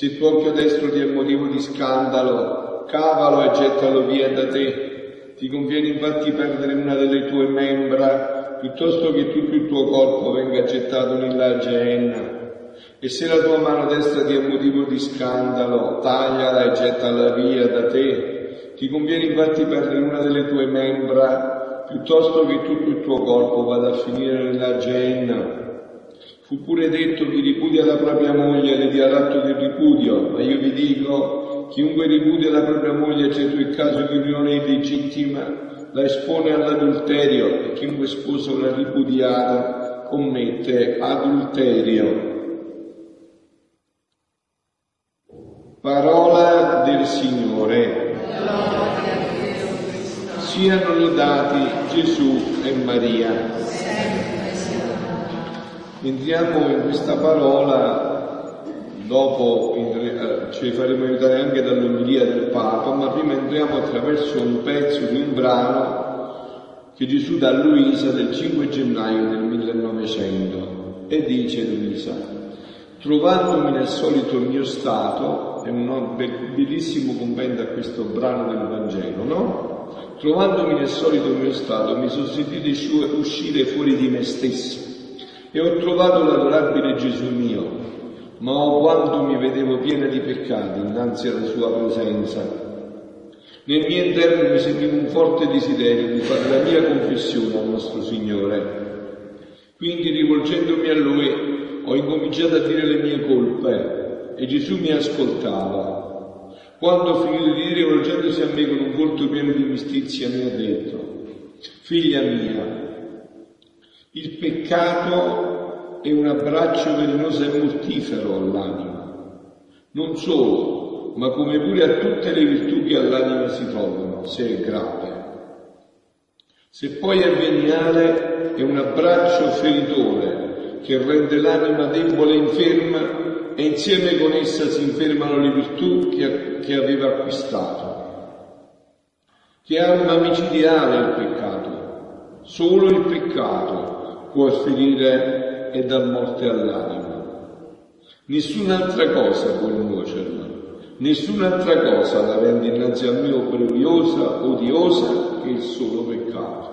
Se il tuo occhio destro ti è motivo di scandalo, cavalo e gettalo via da te. Ti conviene infatti perdere una delle tue membra piuttosto che tutto il tuo corpo venga gettato nella genna. E se la tua mano destra ti è motivo di scandalo, tagliala e gettala via da te. Ti conviene infatti perdere una delle tue membra, piuttosto che tutto il tuo corpo vada a finire nella genna. Fu pure detto chi ripudia la propria moglie le dia l'atto del ripudio, ma io vi dico, chiunque ripudia la propria moglie, eccetto il caso di unione illegittima, la espone all'adulterio e chiunque sposa una ripudiata commette adulterio. Parola del Signore. Siano lodati Gesù e Maria. Entriamo in questa parola, dopo eh, ci faremo aiutare anche dall'omelia del Papa, ma prima entriamo attraverso un pezzo di un brano che Gesù dà a Luisa del 5 gennaio del 1900 e dice Luisa, trovandomi nel solito mio stato, è un bellissimo commento a questo brano del Vangelo, no? Trovandomi nel solito mio stato, mi sono sentito uscire fuori di me stesso e ho trovato l'adorabile Gesù mio, ma oh quanto mi vedevo piena di peccati innanzi alla sua presenza. Nel mio interno mi sentivo un forte desiderio di fare la mia confessione al nostro Signore. Quindi rivolgendomi a Lui ho incominciato a dire le mie colpe e Gesù mi ascoltava. Quando ho finito di dire, volgendosi a me con un volto pieno di mestizia, mi ha detto, figlia mia, il peccato è un abbraccio velenoso e mortifero all'anima, non solo, ma come pure a tutte le virtù che all'anima si trovano, se è grave. Se poi è veniale, è un abbraccio feritore che rende l'anima debole e inferma e insieme con essa si infermano le virtù che, che aveva acquistato. Che arma micidiale il peccato. Solo il peccato può ferire e dar morte all'anima. Nessun'altra cosa può nuocerla. Nessun'altra cosa la rende innanzi a me obbrobriosa, odiosa che il solo peccato.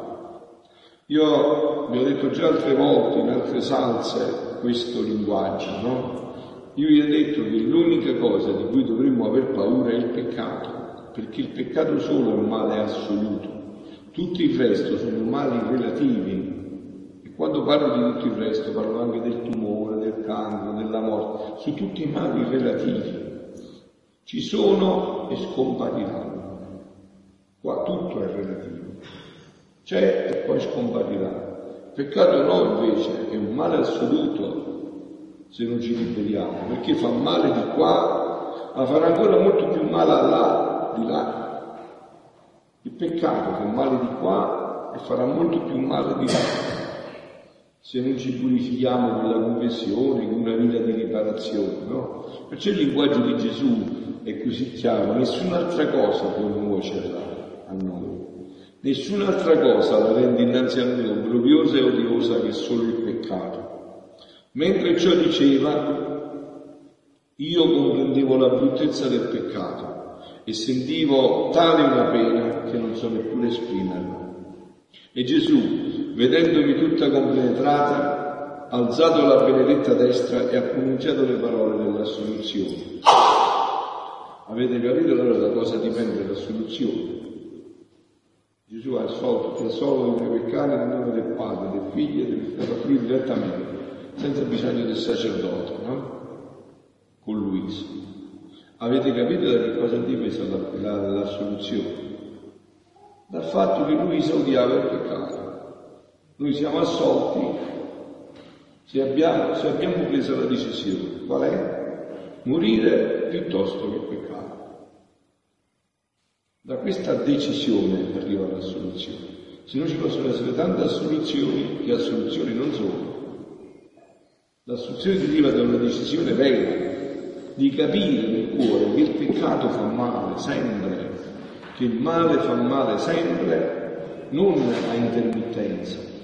Io vi ho detto già altre volte in altre salse questo linguaggio, no? Io vi ho detto che l'unica cosa di cui dovremmo aver paura è il peccato, perché il peccato solo è un male assoluto. Tutto il resto sono mali relativi. Quando parlo di tutto il resto parlo anche del tumore, del cancro, della morte, su tutti i mali relativi. Ci sono e scompariranno. Qua tutto è relativo. C'è e poi scomparirà. Peccato no invece, è un male assoluto se non ci liberiamo, perché fa male di qua, ma farà ancora molto più male là, di là. Il peccato fa male di qua e farà molto più male di là. Se non ci purifichiamo con la confessione, con una vita di riparazione, no? Perciò il linguaggio di Gesù è così chiaro, nessun'altra cosa può nuocerla a noi. Nessun'altra cosa la rende innanzi a noi obbroviosa e odiosa che solo il peccato. Mentre ciò diceva, io comprendevo la bruttezza del peccato e sentivo tale una pena che non so neppure esprimerla. E Gesù, vedendomi tutta compenetrata, ha alzato la benedetta destra e ha pronunciato le parole della soluzione. Avete capito allora da cosa dipende la soluzione? Gesù ha assolto, ha assolto i miei peccati nel nome del Padre, del Figlio e del Spirito, direttamente senza bisogno del sacerdote, no? Con Luisa. Avete capito da che cosa dipesa la, la, la? Dal fatto che Luisa odiava il peccato. Noi siamo assolti se abbiamo, se abbiamo preso la decisione. Qual è? Morire piuttosto che peccare. Da questa decisione arriva la soluzione. Se no ci possono essere tante assoluzioni che assoluzioni non sono L'assunzione deriva da una decisione vera, di capire nel cuore che il peccato fa male sempre, che il male fa male sempre, non a intermittenza.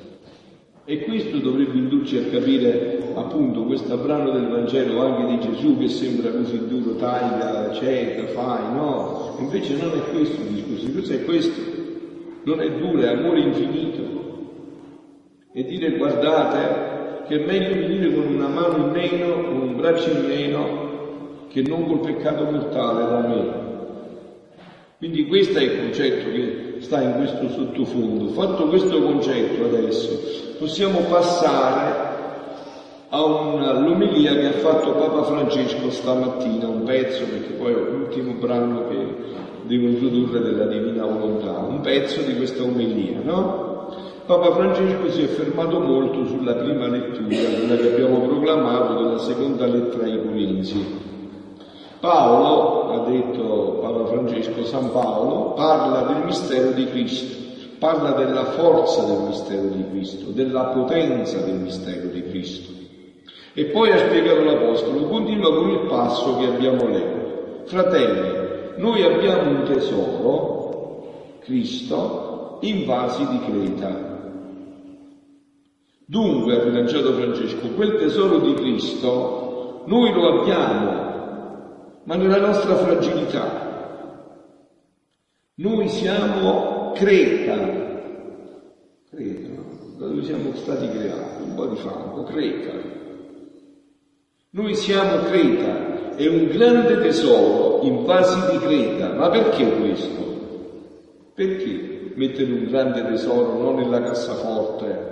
E questo dovrebbe indurci a capire appunto questo brano del Vangelo anche di Gesù che sembra così duro, taglia, cieca, fai, no? Invece non è questo il discorso, il discorso è questo, non è duro, è amore infinito. E dire guardate che è meglio venire con una mano in meno, con un braccio in meno, che non col peccato mortale da me. Quindi questo è il concetto che sta in questo sottofondo. Fatto questo concetto adesso, possiamo passare all'omelia che ha fatto Papa Francesco stamattina, un pezzo, perché poi è l'ultimo brano che devo introdurre della Divina Volontà, un pezzo di questa omelia, no? Papa Francesco si è fermato molto sulla prima lettura, quella che abbiamo proclamato della seconda lettera ai Corinzi. Paolo, ha detto Papa Francesco, San Paolo, parla del mistero di Cristo, parla della forza del mistero di Cristo, della potenza del mistero di Cristo. E poi ha spiegato l'Apostolo, continua con il passo che abbiamo letto. Fratelli, noi abbiamo un tesoro, Cristo, in vasi di creta. Dunque, ha rilanciato Francesco, quel tesoro di Cristo noi lo abbiamo ma nella nostra fragilità. Noi siamo Creta, Creta, da dove siamo stati creati, un po' di fango, Creta. Noi siamo Creta, è un grande tesoro in vasi di Creta, ma perché questo? Perché mettere un grande tesoro non nella cassaforte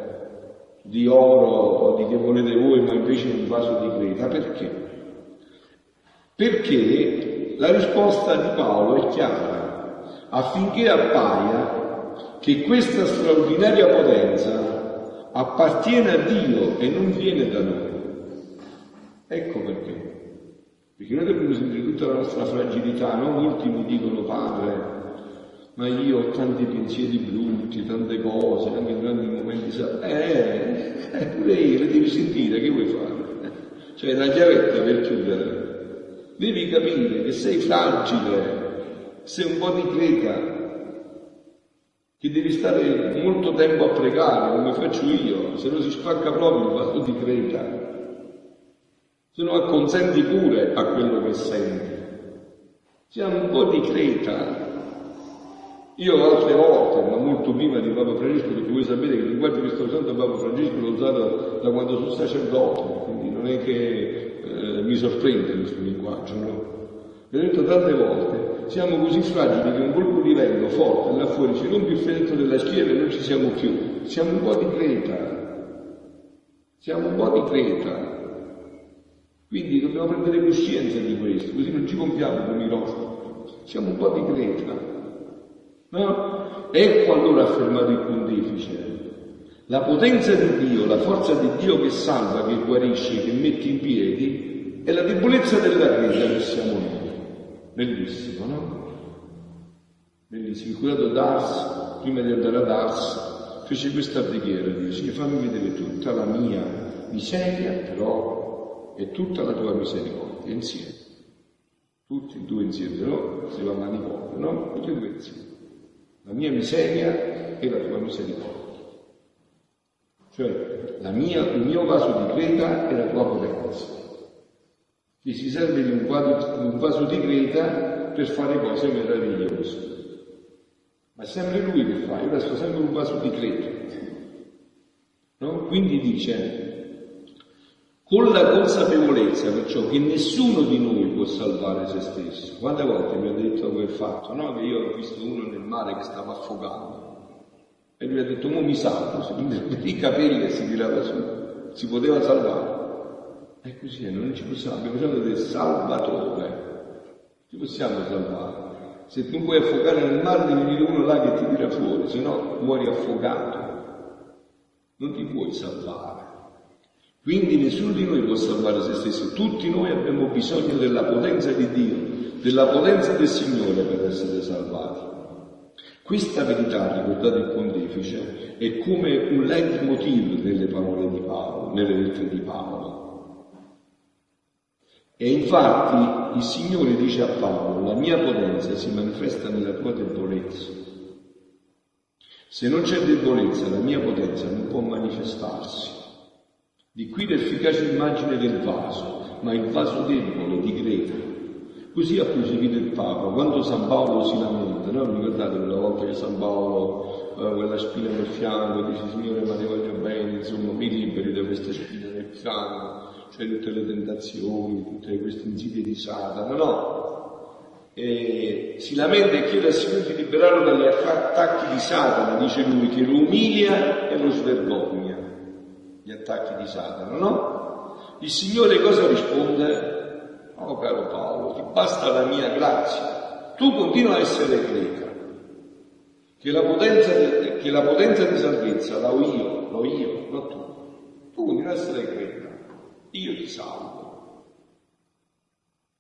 di oro o di che volete voi, ma invece in un vaso di Creta? Perché? Perché la risposta di Paolo è chiara, affinché appaia che questa straordinaria potenza appartiene a Dio e non viene da noi. Ecco perché. Perché noi dobbiamo sentire tutta la nostra fragilità, no? Molti mi dicono, padre, ma io ho tanti pensieri brutti, tante cose, anche grandi momenti, eh, eh, pure io le devi sentire, che vuoi fare? Cioè la chiavetta per chiudere Devi capire che sei fragile, sei un po' di creta, che devi stare molto tempo a pregare, come faccio io, se no si spacca proprio il vaso di creta, se no acconsenti pure a quello che senti. Siamo un po' di creta. Io altre volte, ma molto prima di Papa Francesco, perché voi sapete che il linguaggio che sto usando Papa Francesco l'ho usato da quando sono sacerdote, quindi non è che mi sorprende questo linguaggio, no? Vi ho detto tante volte, siamo così fragili che un colpo di vento forte là fuori ci rompe il fenetro della schiena e non ci siamo più. Siamo un po' di creta. Siamo un po' di creta. Quindi dobbiamo prendere coscienza di questo, così non ci compiamo con i rostri. Siamo un po' di creta. No? Ecco allora affermato il pontefice. La potenza di Dio, la forza di Dio che salva, che guarisce, che mette in piedi, è la debolezza della creta che siamo noi. Bellissimo, no? Bellissimo. Il curato d'Ars, prima di andare ad Ars, fece questa preghiera, dice, fammi vedere tutta la mia miseria, però, e tutta la tua misericordia insieme. Tutti e due insieme, però si va a manicodio, no? Tutti e due insieme. La mia miseria e la tua misericordia. Cioè mia, il mio vaso di creta è la tua potenza. Ci si serve di un, quadro, un vaso di creta per fare cose meravigliose. Ma è sempre lui che fa, io resto sempre un vaso di creta. No? Quindi dice, con la consapevolezza perciò che nessuno di noi può salvare se stesso. Quante volte mi ha detto quel fatto, no? Che io ho visto uno nel mare che stava affogando e lui ha detto, mo mi salvo, si prendeva i capelli e si tirava su, si poteva salvare. E così è, non ci possiamo, abbiamo bisogno del salvatore, ci possiamo salvare. Se tu puoi affogare nel mare devi venire uno là che ti tira fuori, se no muori affogato. Non ti puoi salvare. Quindi nessuno di noi può salvare se stesso, tutti noi abbiamo bisogno della potenza di Dio, della potenza del Signore per essere salvati. Questa verità, ricordate il pontefice, è come un leitmotiv nelle parole di Paolo, nelle lettere di Paolo. E infatti il Signore dice a Paolo, la mia potenza si manifesta nella tua debolezza. Se non c'è debolezza, la mia potenza non può manifestarsi. Di qui l'efficace immagine del vaso, ma il vaso debole di Greta. Così ha proseguito il Papa. Quando San Paolo si lamenta, no? ricordate quella volta che San Paolo, eh, quella spina nel fianco, dice Signore ma ti voglio bene, insomma mi liberi da questa spina nel fianco cioè tutte le tentazioni, tutte queste insidie di Satana, no? E si lamenta e chiede al Signore di liberarlo dagli attacchi di Satana, dice lui, che lo umilia e lo svergogna, gli attacchi di Satana, no? Il Signore cosa risponde? Oh caro Paolo, ti basta la mia grazia, tu continua a essere greca, che la potenza, che la potenza di salvezza la ho io, l'ho io, non tu, tu continua a essere greca io ti salvo.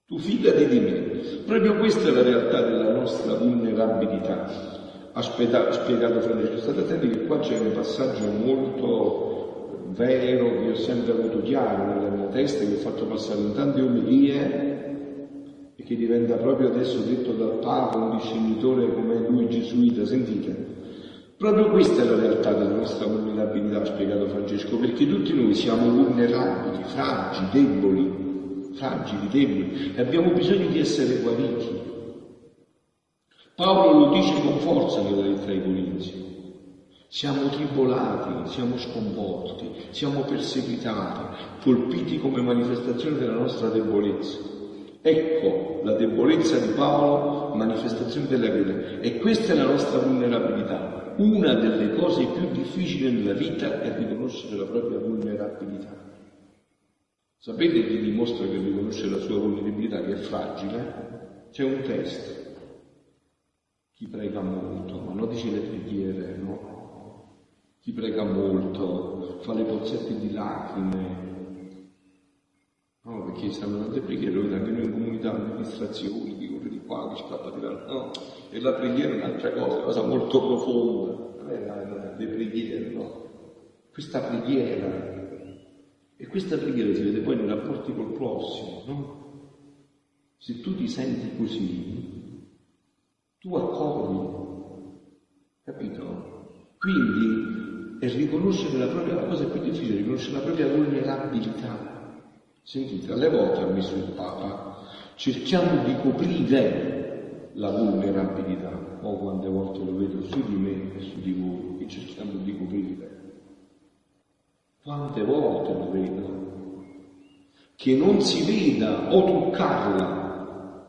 Tu fidati di me. Proprio questa è la realtà della nostra vulnerabilità. Ha spiegato Francesco, state attenti che qua c'è un passaggio molto vero che ho sempre avuto chiaro nella mia testa, che ho fatto passare in tante omelie e che diventa proprio adesso detto dal Papa, un discernitore come lui gesuita, sentite, Proprio questa è la realtà della nostra vulnerabilità, ha spiegato Francesco, perché tutti noi siamo vulnerabili, fragili, deboli, fragili, deboli, e abbiamo bisogno di essere guariti. Paolo lo dice con forza nella lettera ai Corinzi. Siamo tribolati, siamo sconvolti, siamo perseguitati, colpiti come manifestazione della nostra debolezza. Ecco la debolezza di Paolo, manifestazione della grazia. E questa è la nostra vulnerabilità una delle cose più difficili nella vita è riconoscere la propria vulnerabilità. Sapete chi dimostra che riconosce la sua vulnerabilità, che è fragile? C'è un test. Chi prega molto, ma non dice le preghiere, no? Chi prega molto, fa le pozzette di lacrime, perché stanno tante preghiere, lo anche noi in comunità, amministrazioni, dico di qua, che scappa di là, no? E la preghiera è un'altra cosa, una cosa molto profonda, non è la, le preghiere, no? Questa preghiera, e questa preghiera si vede poi nei rapporti col prossimo, no? Se tu ti senti così, tu accogli, capito? Quindi è riconoscere la propria, la cosa più difficile, riconoscere la propria vulnerabilità. Sentite, alle volte ha messo il Papa, cerchiamo di coprire la vulnerabilità. O quante volte lo vedo su di me e su di voi, che cerchiamo di coprire. Quante volte lo vedo? Che non si veda o toccarla.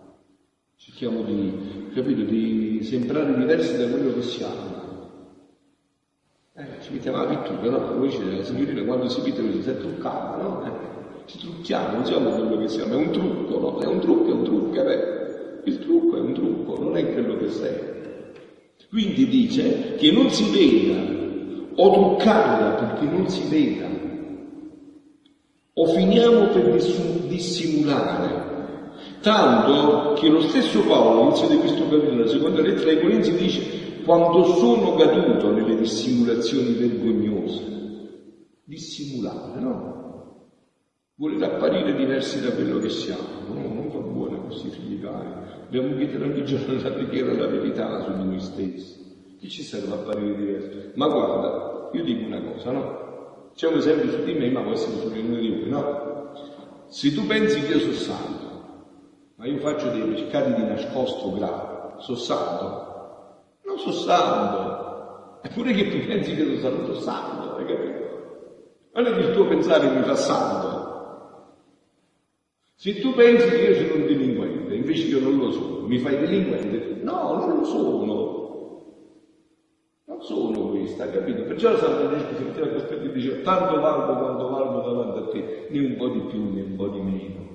Cerchiamo di, capito, di sembrare diversi da quello che siamo. Eh, ci mettiamo la pittura, no? C'è la signorina quando si pittura si è toccata, no? Eh ci trucchiamo, siamo quello che siamo, è un trucco, no? È un trucco, è un trucco, vero. Il trucco è un trucco, non è quello che sei. Quindi dice che non si veda, o truccarla perché non si veda, o finiamo per dissimulare. Tanto che lo stesso Paolo, all'inizio di questo capitolo, la seconda lettera ai Corinzi, dice quando sono caduto nelle dissimulazioni vergognose. Dissimulare, no? Volete apparire diversi da quello che siamo. No, non va buono a questi figli cari. Dobbiamo chiedere ogni giorno la preghiera la verità su di noi stessi. Chi ci serve a apparire diversi? Ma guarda, io dico una cosa, no? C'è un esempio su di me, ma può essere su di noi di voi, no? Se tu pensi che io sono santo, ma io faccio dei peccati di nascosto gravi, sono santo? Non sono santo. Eppure che tu pensi che sono santo, sono santo, hai capito? Che il tuo pensare mi fa santo, se tu pensi che io sono un delinquente, invece io non lo sono, mi fai delinquente? No, non sono. Non sono questa, capito? Perciò San Francesco si metteva questo e diceva tanto valgo quanto valgo davanti a te, né un po' di più né un po' di meno.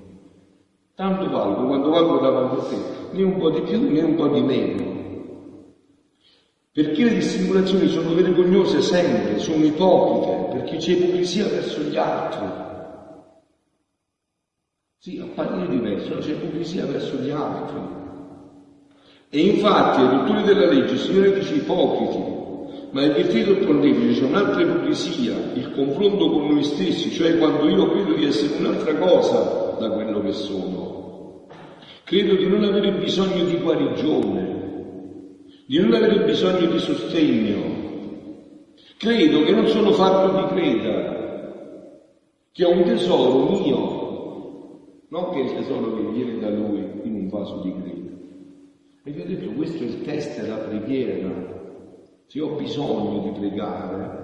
Tanto valgo quanto valgo davanti a te, né un po' di più né un po' di meno. Perché le dissimulazioni sono vergognose sempre, sono ipocrite, perché c'è ipocrisia verso gli altri. Sì, apparire diverso, c'è ipocrisia verso gli altri. E infatti, ai dottori della legge, il Signore dice ipocriti, ma il virtuoso del pontefice c'è un'altra ipocrisia, il confronto con noi stessi, cioè quando io credo di essere un'altra cosa da quello che sono. Credo di non avere bisogno di guarigione, di non avere bisogno di sostegno. Credo che non sono fatto di creta, che ho un tesoro mio, non che il tesoro che viene da lui in un vaso di creta. E vi ho detto, questo è il test della preghiera. Se ho bisogno di pregare,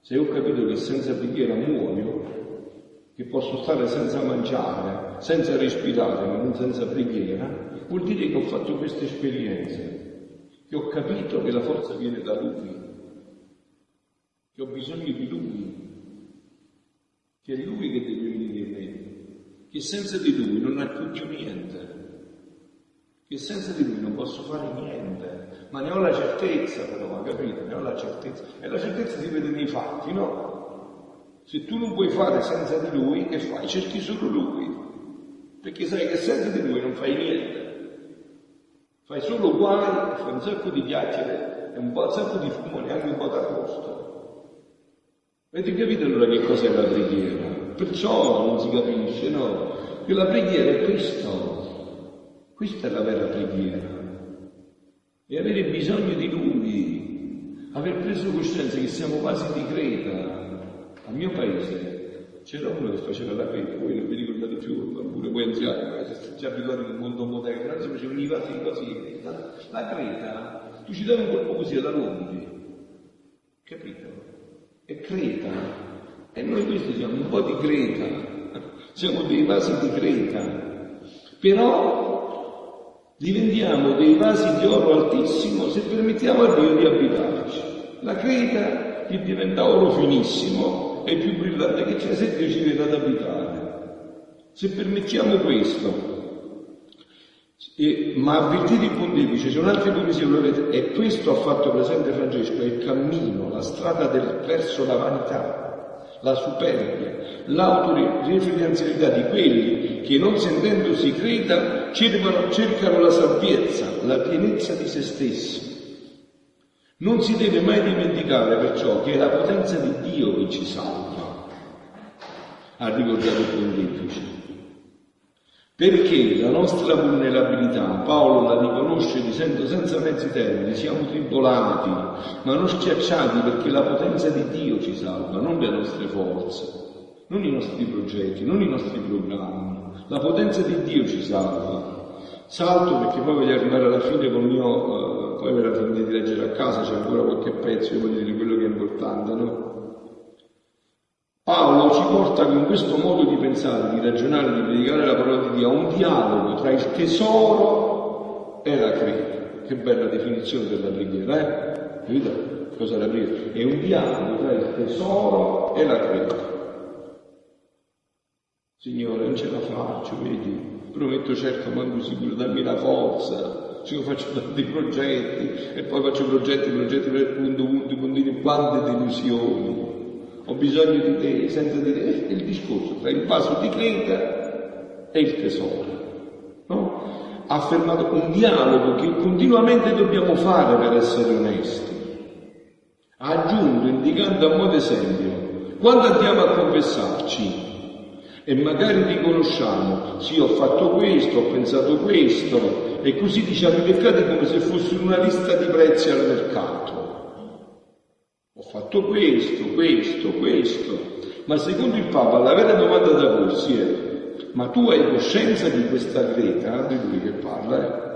se ho capito che senza preghiera muoio, che posso stare senza mangiare, senza respirare, ma non senza preghiera, vuol dire che ho fatto queste esperienze, che ho capito che la forza viene da Lui, che ho bisogno di Lui, che è Lui che deve venire in me, che senza di Lui non più niente, che senza di Lui non posso fare niente ma ne ho la certezza però, capito? Ne ho la certezza. E la certezza si vede nei fatti, no? Se tu non puoi fare senza di lui, che fai? Cerchi solo lui. Perché sai che senza di lui non fai niente. Fai solo guai, fai un sacco di chiacchiere e un, un sacco di fumo, neanche un po' d'arrosto. Avete capito allora che cos'è la preghiera? Perciò non si capisce, no? Che la preghiera è questo. Questa è la vera preghiera e avere bisogno di Lui, aver preso coscienza che siamo quasi di Creta. Al mio paese c'era uno che faceva la Creta, voi non vi ricordate più, pure voi anziani, siete già abituati nel mondo moderno, allora si facevano i vasi così. La, la Creta, tu ci davi un colpo così alla Lombi, capito? È Creta. Noi questi siamo un po' di Creta, siamo dei vasi di Creta. Però diventiamo dei vasi di oro altissimo se permettiamo a Dio di abitarci. La creta che diventa oro finissimo è più brillante che c'è se Dio ci viene ad abitare. Se permettiamo questo, e, ma avvertite il pontefice, c'è un altro e questo ha fatto presente Francesco, è il cammino, la strada del, verso la vanità la superbia, l'autoreferenzialità di quelli che non sentendosi creta cercano, cercano la salvezza, la pienezza di se stessi. Non si deve mai dimenticare perciò che è la potenza di Dio che ci salva, ha ricordato il pontefice. Perché la nostra vulnerabilità, Paolo la riconosce dicendo senza mezzi termini, siamo tribolati, ma non schiacciati perché la potenza di Dio ci salva, non le nostre forze, non i nostri progetti, non i nostri programmi. La potenza di Dio ci salva. Salto perché poi voglio arrivare alla fine con il mio, uh, poi verrà finire di leggere a casa, c'è ancora qualche pezzo, io voglio dire quello che è importante, no? Paolo ci porta con questo modo di pensare, di ragionare, di predicare la parola di Dio a un dialogo tra il tesoro e la creta. Che bella definizione della preghiera, eh? Capito? Cosa è la preghiera? È un dialogo tra il tesoro e la creta. Signore, non ce la faccio, vedi? Prometto certo, quando sicuro, dammi la forza. Io faccio tanti progetti e poi faccio progetti, progetti, punto, punto, punto, quante delusioni ho bisogno di te, senza di te, è il discorso tra il vaso di Creta e il tesoro. No? Ha affermato un dialogo che continuamente dobbiamo fare per essere onesti. Ha aggiunto, indicando a modo esempio, quando andiamo a confessarci e magari riconosciamo, sì, ho fatto questo, ho pensato questo, e così diciamo i peccati come se fossero una lista di prezzi al mercato. Ho fatto questo, questo, questo. Ma secondo il Papa la vera domanda da porsi è, ma tu hai coscienza di questa creta, di lui che parla, eh?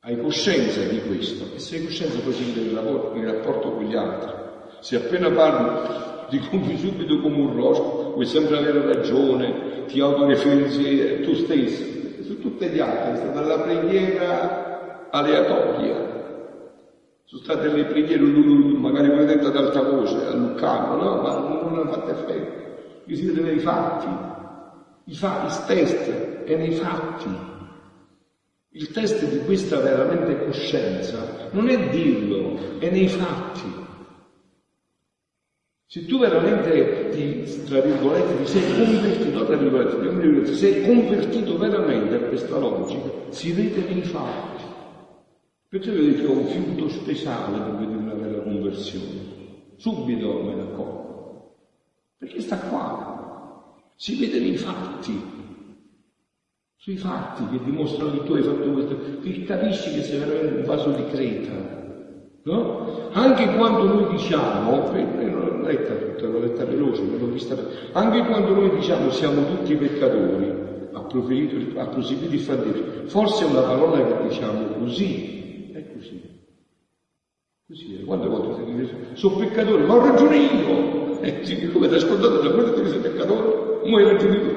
Hai coscienza di questo? E se hai coscienza poi si vede nel rapporto con gli altri. Se appena parli ti compri subito come un rospo, vuoi sempre avere ragione, ti autoreferenzi tu stesso, su tutte gli altri, è stata la preghiera aleatoria sono state le preghiere, magari voi detto ad alta voce, a Luccano, no? Ma non hanno fatto effetto. Qui si vede nei fatti. I fatti, il test è nei fatti. Il test di questa veramente coscienza non è dirlo, è nei fatti. Se tu veramente ti, tra virgolette, ti sei convertito, tra virgolette, sei convertito veramente a questa logica, si vede nei fatti. Perciò io dico ho un fiuto speciale per vedere una vera conversione. Subito me ne accorgo. Perché sta qua. Si vede nei fatti, sui fatti che dimostrano che tu hai fatto questo, che capisci che sei veramente un vaso di creta. No? Anche quando noi diciamo, non l'ho letta tutta, l'ho letta veloce, non l'ho vista, anche quando noi diciamo siamo tutti peccatori, ha, proseguito il fratello, forse è una parola che diciamo così. Così è, quante volte ti dice, sono peccatore, ma ho ragione io! Eh, sì, come ti hai ascoltato da quello che sei peccatore, ma hai ragione io.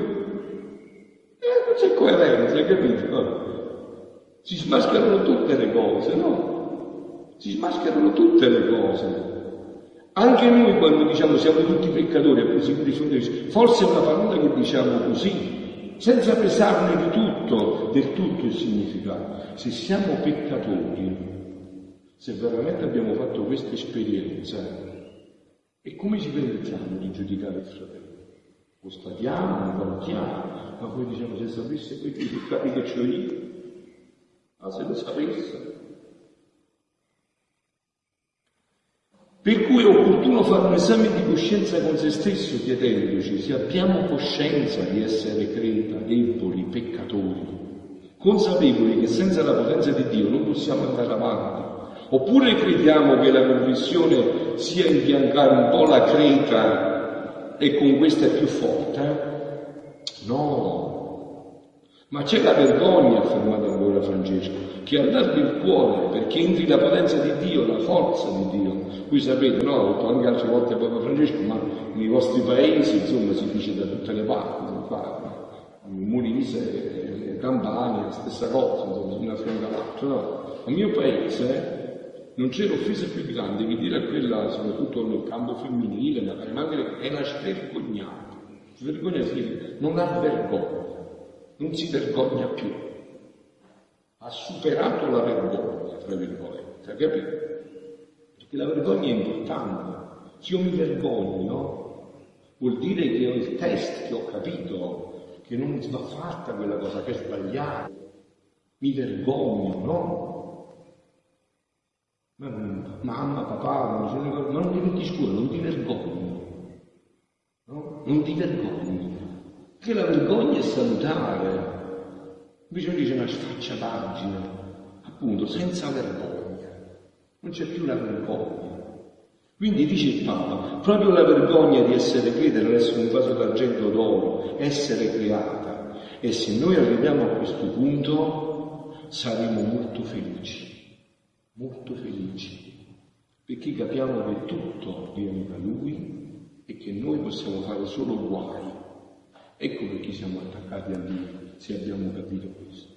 Eh, non c'è coerenza, capito? No? Si smascherano tutte le cose, no? Si smascherano tutte le cose. Anche noi quando diciamo siamo tutti peccatori, forse è una parola che diciamo così, senza pesarne di tutto, del tutto il significato. Se siamo peccatori, se veramente abbiamo fatto questa esperienza, e come ci permettiamo di giudicare il fratello? Constatiamo, valutiamo, ma poi diciamo se sapesse questi peccati che ho io, ma se lo sapesse, Per cui è opportuno fare un esame di coscienza con se stesso chiedendoci se abbiamo coscienza di essere creta, deboli, peccatori, consapevoli che senza la potenza di Dio non possiamo andare avanti. Oppure crediamo che la conversione sia imbiancare un po' la creta e con questa è più forte? No, ma c'è la vergogna, ha affermato ancora Francesco, che allarga il cuore perché entri la potenza di Dio, la forza di Dio, Qui sapete, no, ho detto anche altre volte a Papa Francesco, ma nei vostri paesi, insomma, si dice da tutte le parti, Molise, Campania, la stessa cosa, insomma, una fronte all'altra, no? Al mio paese non c'era offesa più grande che dire a quella, soprattutto nel campo femminile, ma per rimanere, è una svergognata. Svergogna significa non ha vergogna, non si vergogna più. Ha superato la vergogna, tra virgolette, capito? Perché la vergogna è importante. Se io mi vergogno, vuol dire che ho il test, che ho capito, che non va fatta quella cosa, che è sbagliata. Mi vergogno, no? Mamma, papà, non, non ti metti scuro, non ti vergogni. No? Non ti vergogni. Che la vergogna è salutare. Invece dice una sfacciataggine, appunto, senza vergogna non c'è più la vergogna. Quindi dice il Papa, proprio la vergogna di essere crede, non essere un vaso d'argento d'oro, essere creata. E se noi arriviamo a questo punto saremo molto felici, molto felici, perché capiamo che tutto viene da Lui e che noi possiamo fare solo guai. Ecco perché siamo attaccati a Dio, se abbiamo capito questo.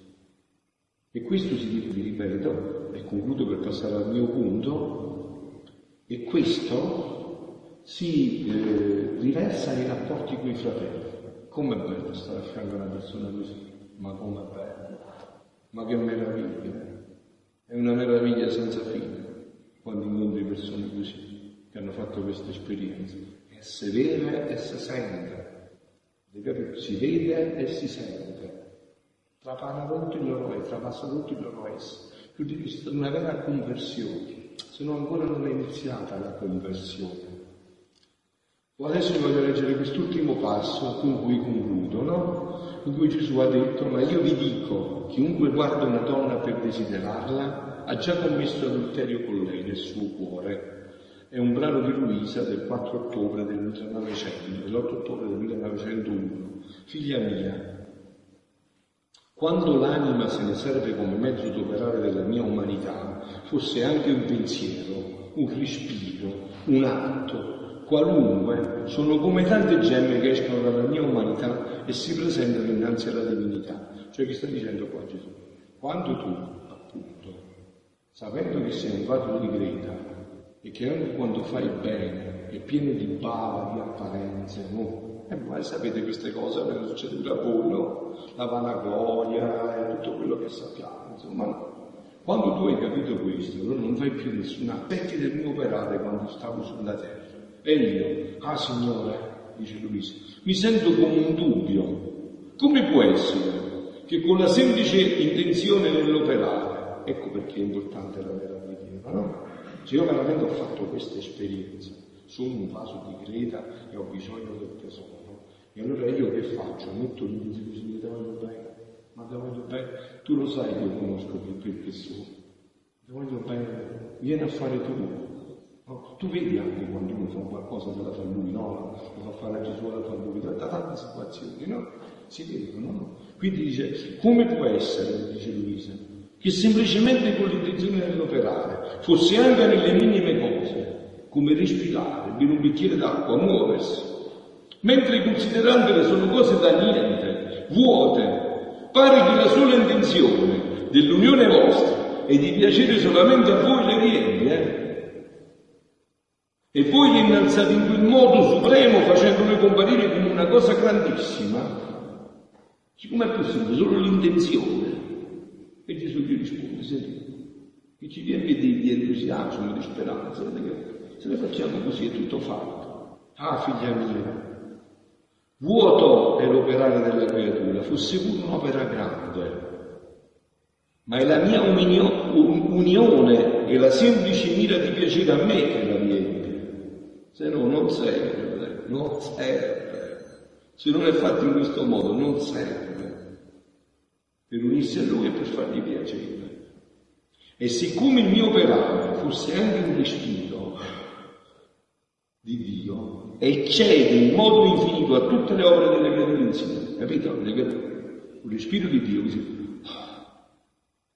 E questo si vi ripeto, e concludo per passare al mio punto, e questo si eh, riversa nei rapporti con i fratelli. Com'è bello stare a fianco a una persona così, ma com'è bello, ma che meraviglia, è una meraviglia senza fine quando incontri persone così, che hanno fatto questa esperienza. È severa e si sente, si vede e si sente trapana tutto il loro essere, trapassa tutto il loro essere. Quindi una vera conversione, se no ancora non è iniziata la conversione. Adesso voglio leggere quest'ultimo passo con cui concludo, no? In cui Gesù ha detto, ma io vi dico, chiunque guarda una donna per desiderarla, ha già commesso adulterio con lei nel suo cuore. È un brano di Luisa del 4 ottobre del 1900, dell'8 ottobre del 1901. Figlia mia, quando l'anima se ne serve come mezzo d'operare della mia umanità, fosse anche un pensiero, un respiro, un atto, qualunque, sono come tante gemme che escono dalla mia umanità e si presentano innanzi alla divinità. Cioè che sta dicendo qua Gesù? Quando tu, appunto, sapendo che sei un vaso di greta e che anche quando fai bene è pieno di bava, di apparenze, no? E voi sapete queste cose succede pure a voi? La vanagloria e tutto quello che sappiamo, insomma. Quando tu hai capito questo, allora non fai più nessun aspetti del mio operare quando stavo sulla terra. E io, ah Signore, dice Luisa, mi sento come un dubbio. Come può essere che con la semplice intenzione nell'operare, ecco perché è importante la vera preghiera, no? Se io veramente ho fatto questa esperienza, sono un vaso di greta e ho bisogno del tesoro, E allora io che faccio? Metto così, ti voglio bene, ma ti voglio bene, tu lo sai che io conosco più perché sono, ti voglio bene, vieni a fare tu. Tu vedi anche quando uno fa qualcosa la lui, no? Lo fa fare Gesù, la fa lui, da tante situazioni, no? Si vedono, no? Quindi dice, come può essere, dice Luisa, che semplicemente con l'intenzione dell'operare, fosse anche nelle minime cose, come respirare, bere un bicchiere d'acqua, muoversi, mentre considerandole sono cose da niente, vuote, pare che la sola intenzione dell'unione vostra e di piacere solamente a voi le riempie, eh? E voi li innalzate in quel modo supremo facendole comparire come una cosa grandissima. Come è possibile? Solo l'intenzione. E Gesù gli risponde, senti, che ci riempie di, di entusiasmo, di speranza, se ne facciamo così è tutto fatto. Ah, figlia mia, vuoto è l'operare della creatura, fosse pure un'opera grande, ma è la mia unione e la semplice mira di piacere a me che la riempie, se no non serve, non serve, se non è fatto in questo modo non serve per unirsi a Lui e per fargli piacere. E siccome il mio operare fosse anche un respiro di Dio, eccede in modo infinito a tutte le opere delle creature insieme, capito? Un respiro di Dio così,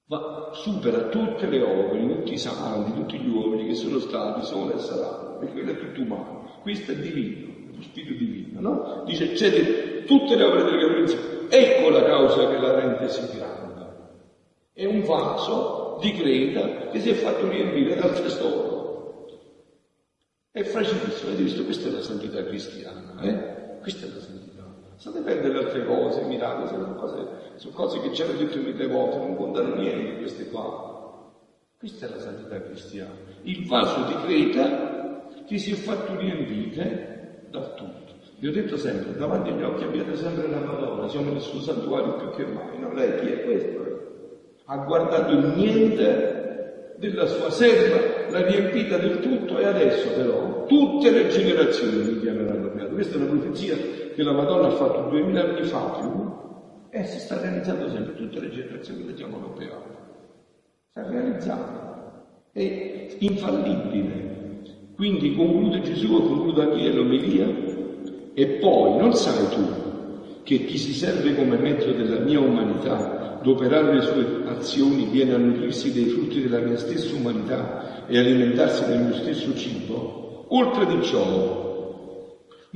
va, supera tutte le opere, tutti i santi, tutti gli uomini che sono stati, sono e saranno, perché quello è tutto umano, questo è divino, lo spirito divino, no? Dice eccede tutte le opere delle insieme. Ecco la causa che la rende si grande. È un vaso di creta che si è fatto riempire dal tesoro. È fragilissimo, avete visto? Questa è la santità cristiana, eh? Questa è la santità. State perdere altre cose, miracoli, sono cose, sono cose che ci hanno detto mille volte, non contano niente queste qua. Questa è la santità cristiana. Il vaso di creta che si è fatto riempire da tutto. Vi ho detto sempre, davanti agli occhi abbiate sempre la Madonna, siamo nel suo santuario più che mai, no? Lei chi è questo? Ha guardato niente della sua serva, l'ha riempita del tutto e adesso però tutte le generazioni mi chiameranno beato. Questa è una profezia che la Madonna ha fatto duemila anni fa più e si sta realizzando sempre, tutte le generazioni le chiamano beato. Sta realizzando. È infallibile. Quindi conclude Gesù, conclude anche l'omelia, e poi non sai tu che chi si serve come mezzo della mia umanità, d'operare le sue azioni, viene a nutrirsi dei frutti della mia stessa umanità e alimentarsi del mio stesso cibo? Oltre di ciò,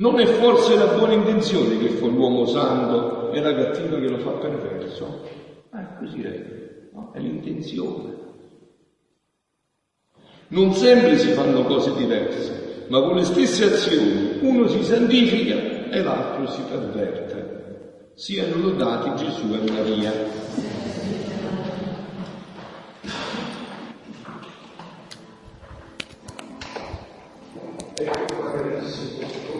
non è forse la buona intenzione che fa l'uomo santo e la cattiva che lo fa perverso? Ah, così è, no? è l'intenzione. Non sempre si fanno cose diverse, ma con le stesse azioni uno si santifica e l'altro si perverte. Siano lodati Gesù e Maria.